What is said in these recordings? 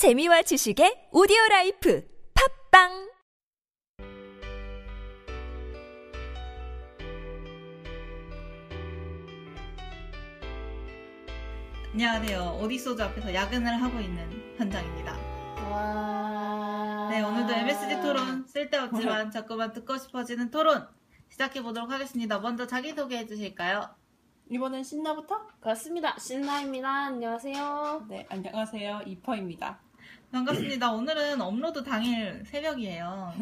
재미와 지식의 오디오 라이프 팟빵 안녕하세요. 오디소드 앞에서 야근을 하고 있는 현장입니다. 와. 네, 오늘도 MSG 토론 쓸데없지만 자꾸만 듣고 싶어지는 토론 시작해 보도록 하겠습니다. 먼저 자기 소개해 주실까요? 이번엔 신나부터? 그렇습니다. 신나입니다. 안녕하세요. 네, 안녕하세요. 이퍼입니다. 반갑습니다. 오늘은 업로드 당일 새벽이에요.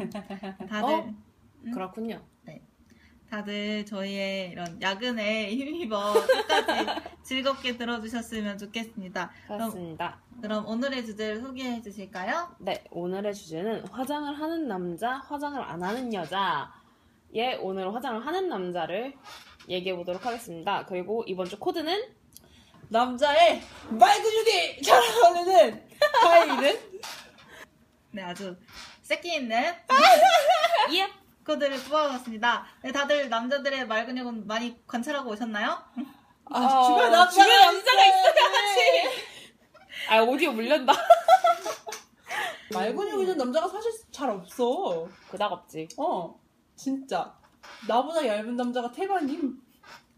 다들 어? 그렇군요. 다들 저희의 이런 야근에 힘입어 끝까지 즐겁게 들어주셨으면 좋겠습니다. 그럼, 그렇습니다. 그럼 오늘의 주제를 소개해 주실까요? 네, 오늘의 주제는 화장을 하는 남자, 화장을 안 하는 여자. 예, 오늘 화장을 하는 남자를 얘기해 보도록 하겠습니다. 그리고 이번 주 코드는 남자의 말 근육이 잘 어울리는 파일은? 네, 아주 새끼 있는 예. 코드를 뽑아봤습니다. 네, 다들 남자들의 말 근육은 많이 관찰하고 오셨나요? 아, 어, 주변 남자가, 주변에 남자가 있어야지. 아, 오디오 물렸다. 말 근육 있는 남자가 사실 잘 없어. 그닥 없지. 어, 진짜. 나보다 얇은 남자가 태반님.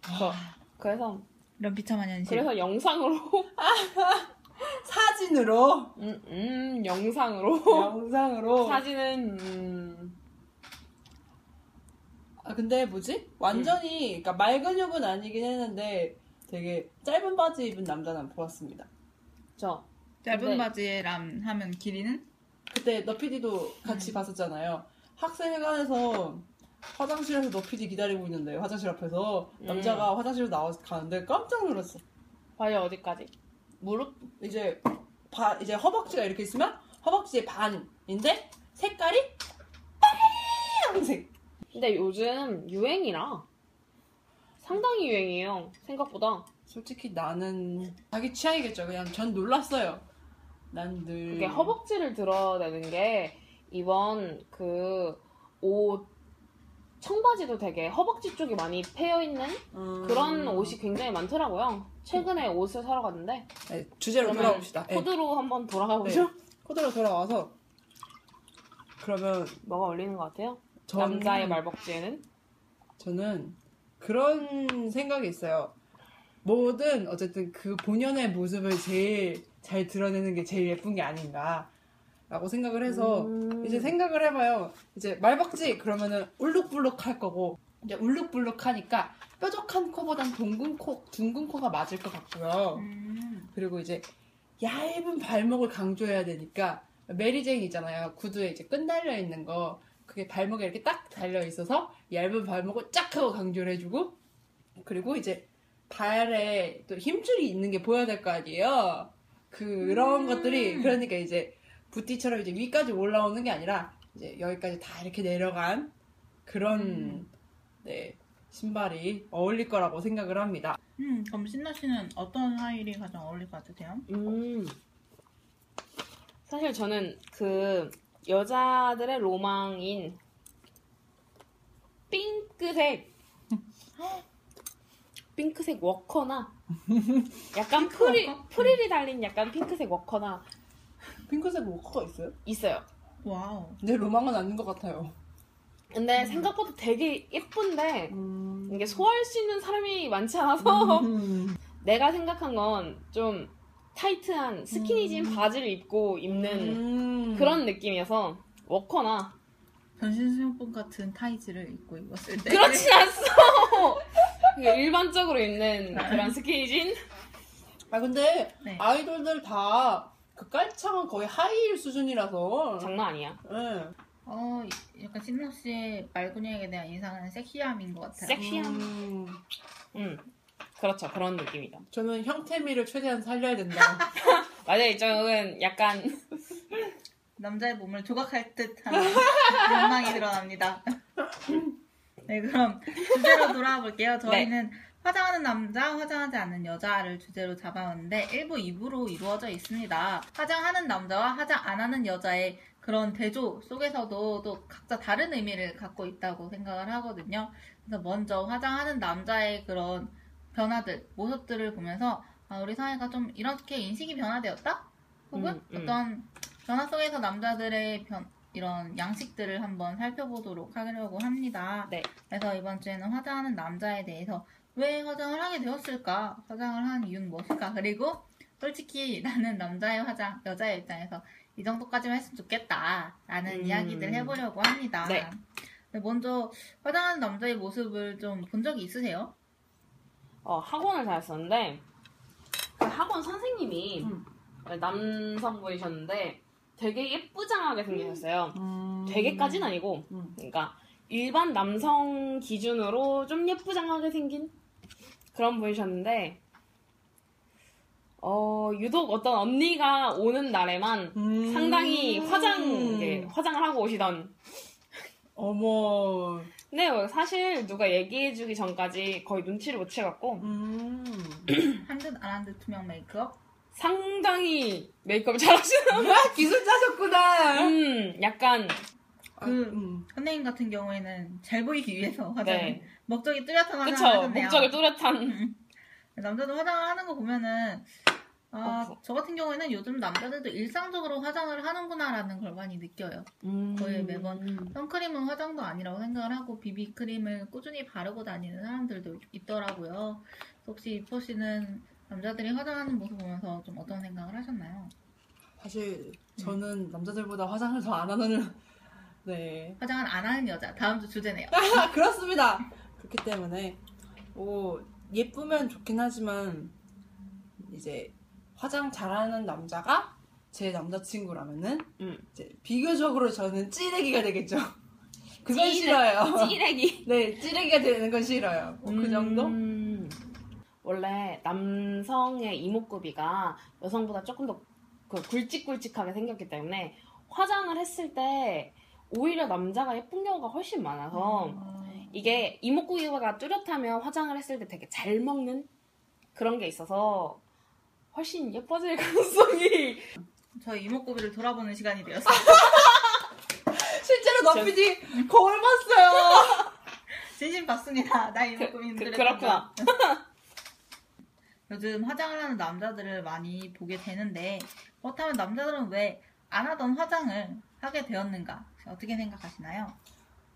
그, 그래서 이런 비참한 현실. 그래서 영상으로 사진으로. 음, 음 영상으로 영상으로. 사진은 음, 아, 근데 뭐지? 완전히, 그러니까 말 근육은 아니긴 했는데 되게 짧은 바지 입은 남자는 보았습니다. 저 짧은 네. 바지에 람 하면 길이는? 그때 너 PD도 같이 봤었잖아요. 학생회관에서 화장실에서 너 PD 기다리고 있는데 화장실 앞에서 남자가 화장실로 나와서 가는데 깜짝 놀랐어. 바지 어디까지? 무릎? 이제 바, 이제 허벅지가 이렇게 있으면 허벅지의 반인데 색깔이 빨간색. 근데 요즘 유행이라 상당히 유행이에요. 생각보다. 솔직히 나는 자기 취향이겠죠. 그냥 전 놀랐어요. 난 늘. 그게 허벅지를 드러내는 게 이번 그 옷 청바지도 되게 허벅지 쪽이 많이 패여 있는 음. 그런 옷이 굉장히 많더라고요. 최근에 옷을 사러 갔는데 네, 주제로 그러면 돌아옵시다. 네. 코드로 한번 돌아가 보죠. 코드로 돌아와서 그러면 뭐가 어울리는 것 같아요? 저는 남자의 말벅지에는 저는 그런 생각이 있어요. 뭐든 어쨌든 그 본연의 모습을 제일 잘 드러내는 게 제일 예쁜 게 아닌가 라고 생각을 해서 음. 이제 생각을 해봐요. 이제 말박지 그러면은 울룩불룩 할 거고 이제 울룩불룩 하니까 뾰족한 코보단 둥근 코, 둥근 코가 맞을 것 같고요. 음. 그리고 이제 얇은 발목을 강조해야 되니까 메리제인 있잖아요. 구두에 이제 끈 달려 있는 거. 그게 발목에 이렇게 딱 달려 있어서 얇은 발목을 쫙 하고 강조를 해주고 그리고 이제 발에 또 힘줄이 있는 게 보여야 될 거 아니에요. 그런 것들이 그러니까 이제 부티처럼 이제 위까지 올라오는 게 아니라 이제 여기까지 다 이렇게 내려간 그런 음. 네 신발이 어울릴 거라고 생각을 합니다. 음, 그럼 신나 씨는 어떤 하일이 가장 어울릴 것 같으세요? 음. 사실 저는 그 여자들의 로망인 핑크색 핑크색 워커나 약간 프릴 워커? 프릴이 달린 약간 핑크색 워커나 핑크색 워커가 있어요? 있어요. Wow. 내 로망은 아닌 것 같아요. 근데 생각보다 되게 예쁜데 음. 이게 소화할 수 있는 사람이 많지 않아서 음. 내가 생각한 건 좀 타이트한 스키니진 바지를 입고 입는 음. 그런 느낌이어서 워커나 전신 수영복 같은 타이즈를 입고 입었을 때. 그렇진 않소. 일반적으로 입는 그런 스키니진. 아 근데 네. 아이돌들 다 그 깔창은 거의 하이힐 수준이라서. 장난 아니야. 네. 어, 약간 신나 씨의 말 근육에 대한 인상은 섹시함인 것 같아요. 섹시함. 음, 음, 그렇죠. 그런 느낌이다. 저는 형태미를 최대한 살려야 된다. 맞아요. 이쪽은 약간 남자의 몸을 조각할 듯한 욕망이 드러납니다. 네, 그럼 주제로 돌아와 볼게요. 저희는 화장하는 남자, 화장하지 않는 여자를 주제로 잡아왔는데 1부, 2부로 이루어져 있습니다. 화장하는 남자와 화장 안 하는 여자의 그런 대조 속에서도 또 각자 다른 의미를 갖고 있다고 생각을 하거든요. 그래서 먼저 화장하는 남자의 그런 변화들, 모습들을 보면서 아, 우리 사회가 좀 이렇게 인식이 변화되었다? 혹은 음, 음. 어떤 변화 속에서 남자들의 변, 이런 양식들을 한번 살펴보도록 하려고 합니다. 네. 그래서 이번 주에는 화장하는 남자에 대해서 왜 화장을 하게 되었을까? 화장을 한 이유는 무엇일까? 그리고 솔직히 나는 남자의 화장, 여자의 입장에서 이 정도까지만 했으면 좋겠다. 라는 음. 이야기들 해보려고 합니다. 네. 먼저 화장하는 남자의 모습을 좀 본 적이 있으세요? 어, 학원을 다녔었는데 그 학원 선생님이 음. 남성분이셨는데 되게 예쁘장하게 생기셨어요. 음. 되게까지는 아니고 음. 그러니까 일반 남성 기준으로 좀 예쁘장하게 생긴 그런 분이셨는데 어 유독 어떤 언니가 오는 날에만 음. 상당히 화장 이렇게 화장을 하고 오시던 어머. 근데 뭐 사실 누가 얘기해주기 전까지 거의 눈치를 못 채갖고 음. 한듯 안 한 듯 투명 메이크업? 상당히 메이크업 잘하시는 아, 기술 짜셨구나. 음 약간 아, 그- 음. 선생님 같은 경우에는 잘 보이기 위해서 화장을 네 목적이 뚜렷한 화장을 그쵸 하셨네요. 목적이 뚜렷한 남자도 화장을 하는 거 보면은 아, 어, 저 같은 경우에는 요즘 남자들도 일상적으로 화장을 하는구나라는 걸 많이 느껴요. 음. 거의 매번 선크림은 화장도 아니라고 생각을 하고 비비크림을 꾸준히 바르고 다니는 사람들도 있더라고요. 혹시 이포 씨는 남자들이 화장하는 모습 보면서 좀 어떤 생각을 하셨나요? 사실 저는 남자들보다 화장을 더 안 하는 네 화장을 안 하는 여자 다음 주 주제네요. 아, 그렇습니다. 그렇기 때문에 뭐 예쁘면 좋긴 하지만 이제 화장 잘하는 남자가 제 남자친구라면은 음. 이제 비교적으로 저는 찌레기가 되겠죠. 그건 찌레- 싫어요. 찌레기 네, 찌레기가 되는 건 싫어요. 뭐그 정도? 음. 원래 남성의 이목구비가 여성보다 조금 더 그 굵직굵직하게 생겼기 때문에 화장을 했을 때 오히려 남자가 예쁜 경우가 훨씬 많아서 음. 이게 이목구비가 뚜렷하면 화장을 했을 때 되게 잘 먹는 그런 게 있어서 훨씬 예뻐질 가능성이 저희 이목구비를 돌아보는 시간이 되었어요. 실제로 저- 너피디 거울 봤어요. 진심 봤습니다. 나 그, 이목구비 그, 힘들었던 그렇구나 요즘 화장을 하는 남자들을 많이 보게 되는데 그렇다면 남자들은 왜 안 하던 화장을 하게 되었는가? 어떻게 생각하시나요?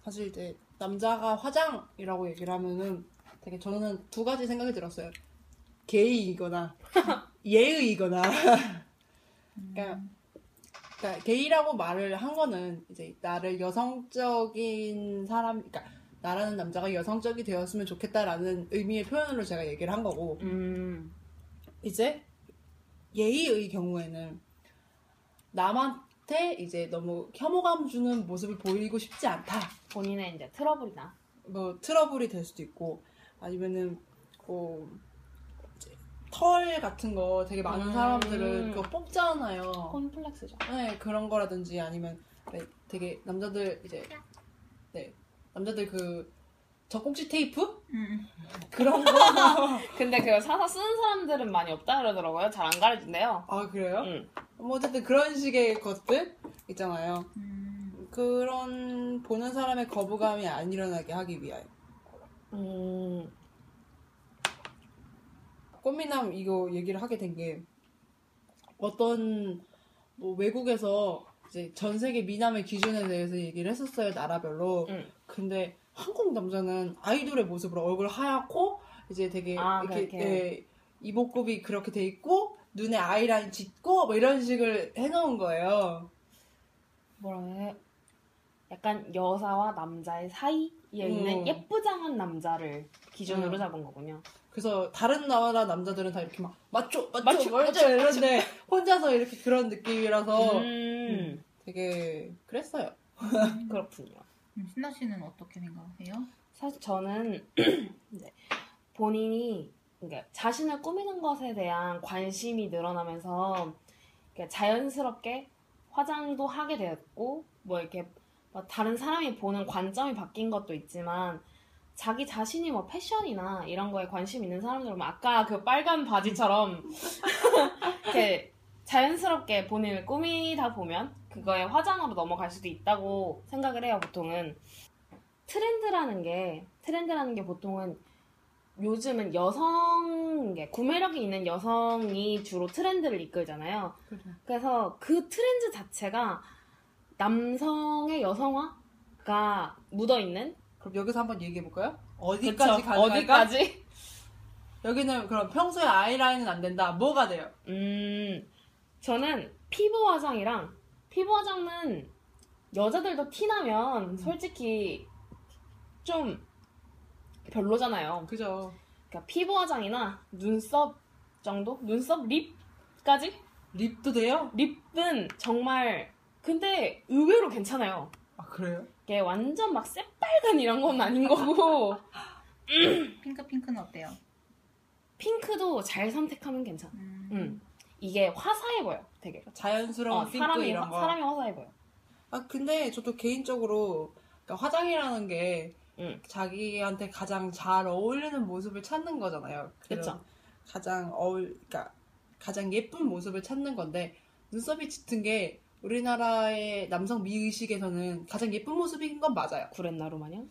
사실 이제 남자가 화장이라고 얘기를 하면은 되게 저는 두 가지 생각이 들었어요. 게이이거나 예의이거나. 그러니까, 그러니까 게이라고 말을 한 거는 이제 나를 여성적인 사람, 그러니까 나라는 남자가 여성적이 되었으면 좋겠다라는 의미의 표현으로 제가 얘기를 한 거고 음. 이제 예의의 경우에는 남한테 이제 너무 혐오감 주는 모습을 보이고 싶지 않다. 본인의 이제 트러블이나 뭐 트러블이 될 수도 있고 아니면은 뭐 이제 털 같은 거 되게 많은 음. 사람들은 그거 뽑잖아요. 콤플렉스죠 네 그런 거라든지 아니면 네, 되게 남자들 이제 네 남자들 그 젖꼭지 테이프 음, 그런 거. 근데 그걸 사서 쓰는 사람들은 많이 없다 그러더라고요. 잘 안 가르친대요. 아 그래요? 응. 뭐 어쨌든 그런 식의 것들 있잖아요. 음, 그런 보는 사람의 거부감이 안 일어나게 하기 위하여. 음. 꽃미남 이거 얘기를 하게 된 게 어떤 뭐 외국에서 이제 전 세계 미남의 기준에 대해서 얘기를 했었어요 나라별로. 응. 근데 한국 남자는 아이돌의 모습으로 얼굴 하얗고 이제 되게 아, 이렇게 그렇게. 예, 이목구비 그렇게 돼 있고 눈에 아이라인 짙고 뭐 이런 식을 해놓은 거예요. 뭐라 해? 약간 여자와 남자의 사이에 있는 음. 예쁘장한 남자를 기준으로 음. 잡은 거군요. 그래서 다른 나라 남자들은 다 이렇게 막 맞죠 맞죠 맞죠, 맞죠, 맞죠, 이런데 혼자서 이렇게 그런 느낌이라서 음. 되게 그랬어요. 그렇군요. 음, 신나 씨는 어떻게 생각하세요? 사실 저는 이제 본인이 그러니까 자신을 꾸미는 것에 대한 관심이 늘어나면서 자연스럽게 화장도 하게 되었고 뭐 이렇게 뭐 다른 사람이 보는 관점이 바뀐 것도 있지만 자기 자신이 뭐 패션이나 이런 거에 관심 있는 사람들은 아까 그 빨간 바지처럼 이렇게 자연스럽게 본인을 꾸미다 보면 그거에 화장으로 넘어갈 수도 있다고 생각을 해요 보통은 트렌드라는 게 트렌드라는 게 보통은 요즘은 여성, 구매력이 있는 여성이 주로 트렌드를 이끌잖아요. 그래서 그 트렌드 자체가 남성의 여성화가 묻어있는? 그럼 여기서 한번 얘기해 볼까요? 그쵸? 어디까지 가능할까? 어디까지? 여기는 그럼 평소에 아이라인은 안 된다. 뭐가 돼요? 음, 저는 피부 화장이랑, 피부 화장은 여자들도 티나면 솔직히 좀 별로잖아요. 그죠. 그러니까 피부 화장이나 눈썹 정도? 눈썹? 립까지? 립도 돼요? 립은 정말 근데 의외로 괜찮아요. 아 그래요? 이게 완전 막 새빨간 이런 건 아닌 거고 핑크 핑크는 어때요? 핑크도 잘 선택하면 괜찮아. 음. 음. 이게 화사해 보여, 되게. 자연스러운 어, 핑크 사람이 이런 화- 거. 사람이 화사해 보여. 아 근데 저도 개인적으로 그러니까 화장이라는 게 응. 자기한테 가장 잘 어울리는 모습을 찾는 거잖아요. 그쵸. 가장 어울, 그러니까 가장 예쁜 모습을 찾는 건데 눈썹이 짙은 게 우리나라의 남성 미의식에서는 가장 예쁜 모습인 건 맞아요. 구렛나루 마냥?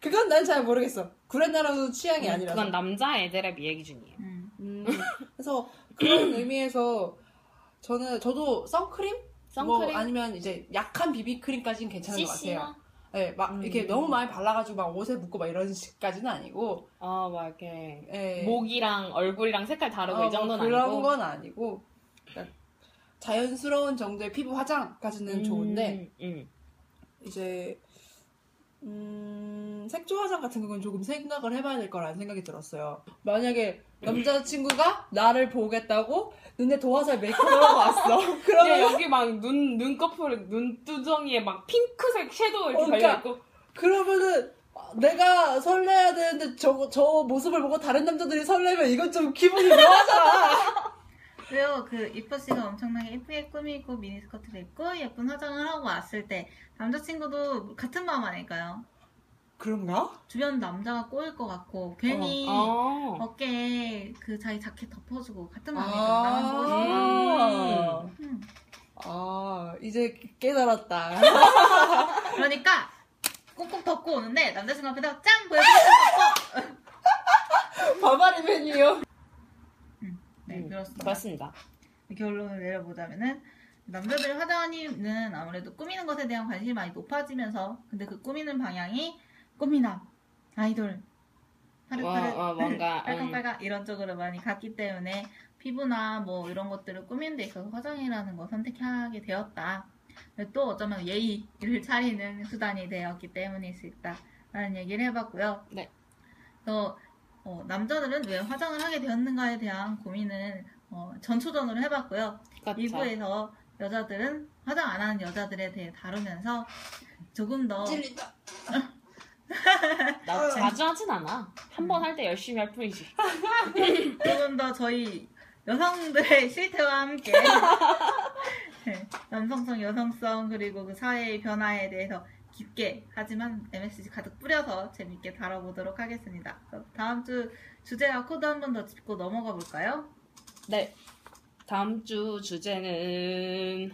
그건 난 잘 모르겠어. 구렛나루도 취향이 음, 아니라서. 그건 남자 애들의 미의 기준이에요. 음. 음, 그래서 그런 의미에서 저는 저도 선크림 선크림? 뭐 아니면 이제 약한 비비크림까지는 괜찮은 것 같아요. CC나? 네, 막 음. 이렇게 너무 많이 발라가지고 막 옷에 묻고 막 이런 식까지는 아니고, 어, 막 이렇게 예. 목이랑 얼굴이랑 색깔 다르고 어, 이 정도는 뭐 그런 아니고. 건 아니고, 그러니까 자연스러운 정도의 피부 화장까지는 음, 좋은데 음. 이제 음, 색조 화장 같은 건 조금 생각을 해봐야 될 거라는 생각이 들었어요. 만약에 남자친구가 나를 보겠다고 눈에 도화살 메이크업을 하고 왔어. 야, 그러면 여기 막 눈, 눈꺼풀, 눈두덩이에 막 핑크색 섀도우 이렇게 어, 그러니까 달려있고. 그러면은 내가 설레야 되는데 저, 저 모습을 보고 다른 남자들이 설레면 이건 좀 기분이 묘하잖아. 그래요. 그 이뻐 씨가 엄청나게 예쁘게 꾸미고 미니스커트를 입고 예쁜 화장을 하고 왔을 때 남자친구도 같은 마음 아닐까요? 그런가? 주변 남자가 꼬일 것 같고 괜히 어. 어 깨에 그 자기 자켓 덮어주고 같은. 나만 보고 싶어. 아, 음. 아, 이제 깨달았다. 그러니까 꾹꾹 덮고 오는데 남자친구 앞에다 짠 보여주고 바바리 메뉴요. 네 음, 그렇습니다. 그렇습니다. 결론을 내려보자면은 남자들의 화장은 아무래도 꾸미는 것에 대한 관심이 많이 높아지면서 근데 그 꾸미는 방향이 꽃미남, 아이돌, 파릇파릇, 어, 어, 뭔가, 음. 빨강빨강 이런 쪽으로 많이 갔기 때문에 피부나 뭐 이런 것들을 꾸미는 데 있어서 화장이라는 걸 선택하게 되었다. 또 어쩌면 예의를 차리는 수단이 되었기 때문일 수 있다라는 얘기를 해봤고요. 네. 또 어, 남자들은 왜 화장을 하게 되었는가에 대한 고민은 어, 전초전으로 해봤고요. 그렇죠. 2부에서 여자들은 화장 안 하는 여자들에 대해 다루면서 조금 더 찔린다. 나 자주 하진 않아. 한 번 할 때 열심히 할 뿐이지. 조금 더 저희 여성들의 실태와 함께 네, 남성성, 여성성 그리고 그 사회의 변화에 대해서 깊게 하지만 MSG 가득 뿌려서 재밌게 다뤄보도록 하겠습니다. 다음 주 주제와 코드 한 번 더 짚고 넘어가 볼까요? 네. 다음 주 주제는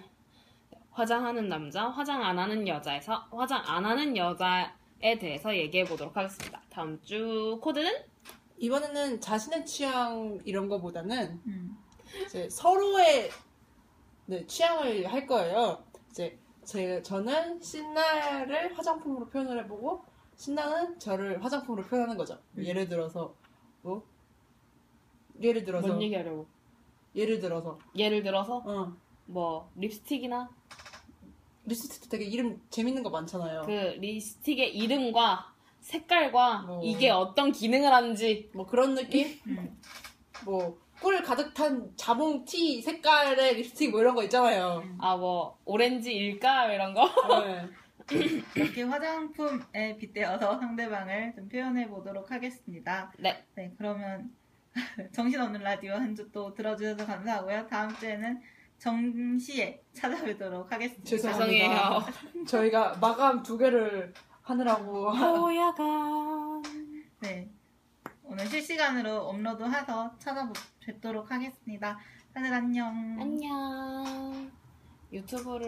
화장하는 남자, 화장 안 하는 여자에서 화장 안 하는 여자에 대해서 얘기해 보도록 하겠습니다. 다음 주 코드는 이번에는 자신의 취향 이런 거보다는 음. 이제 서로의 네, 취향을 할 거예요. 이제 제 저는 신나를 화장품으로 표현을 해보고 신나는 저를 화장품으로 표현하는 거죠. 음. 예를 들어서 뭐 예를 들어서 뭔 얘기하려고? 예를 들어서 예를 들어서 어 뭐 립스틱이나 리스트도 되게 이름 재밌는 거 많잖아요. 그 립스틱의 이름과 색깔과 어. 이게 어떤 기능을 하는지 뭐 그런 느낌? 음. 뭐 꿀 가득 탄 자몽 티 색깔의 립스틱 뭐 이런 거 있잖아요. 아 뭐 오렌지일까 이런 거 네. 이렇게 화장품에 빗대어서 상대방을 좀 표현해 보도록 하겠습니다. 네. 네, 그러면 정신없는 라디오 한 주 또 들어주셔서 감사하고요. 다음 주에는 정시에 찾아뵙도록 하겠습니다. 죄송해요. 저희가 마감 두 개를 하느라고 호야가 네. 오늘 실시간으로 업로드해서 찾아뵙도록 하겠습니다. 다들 안녕. 안녕 유튜브를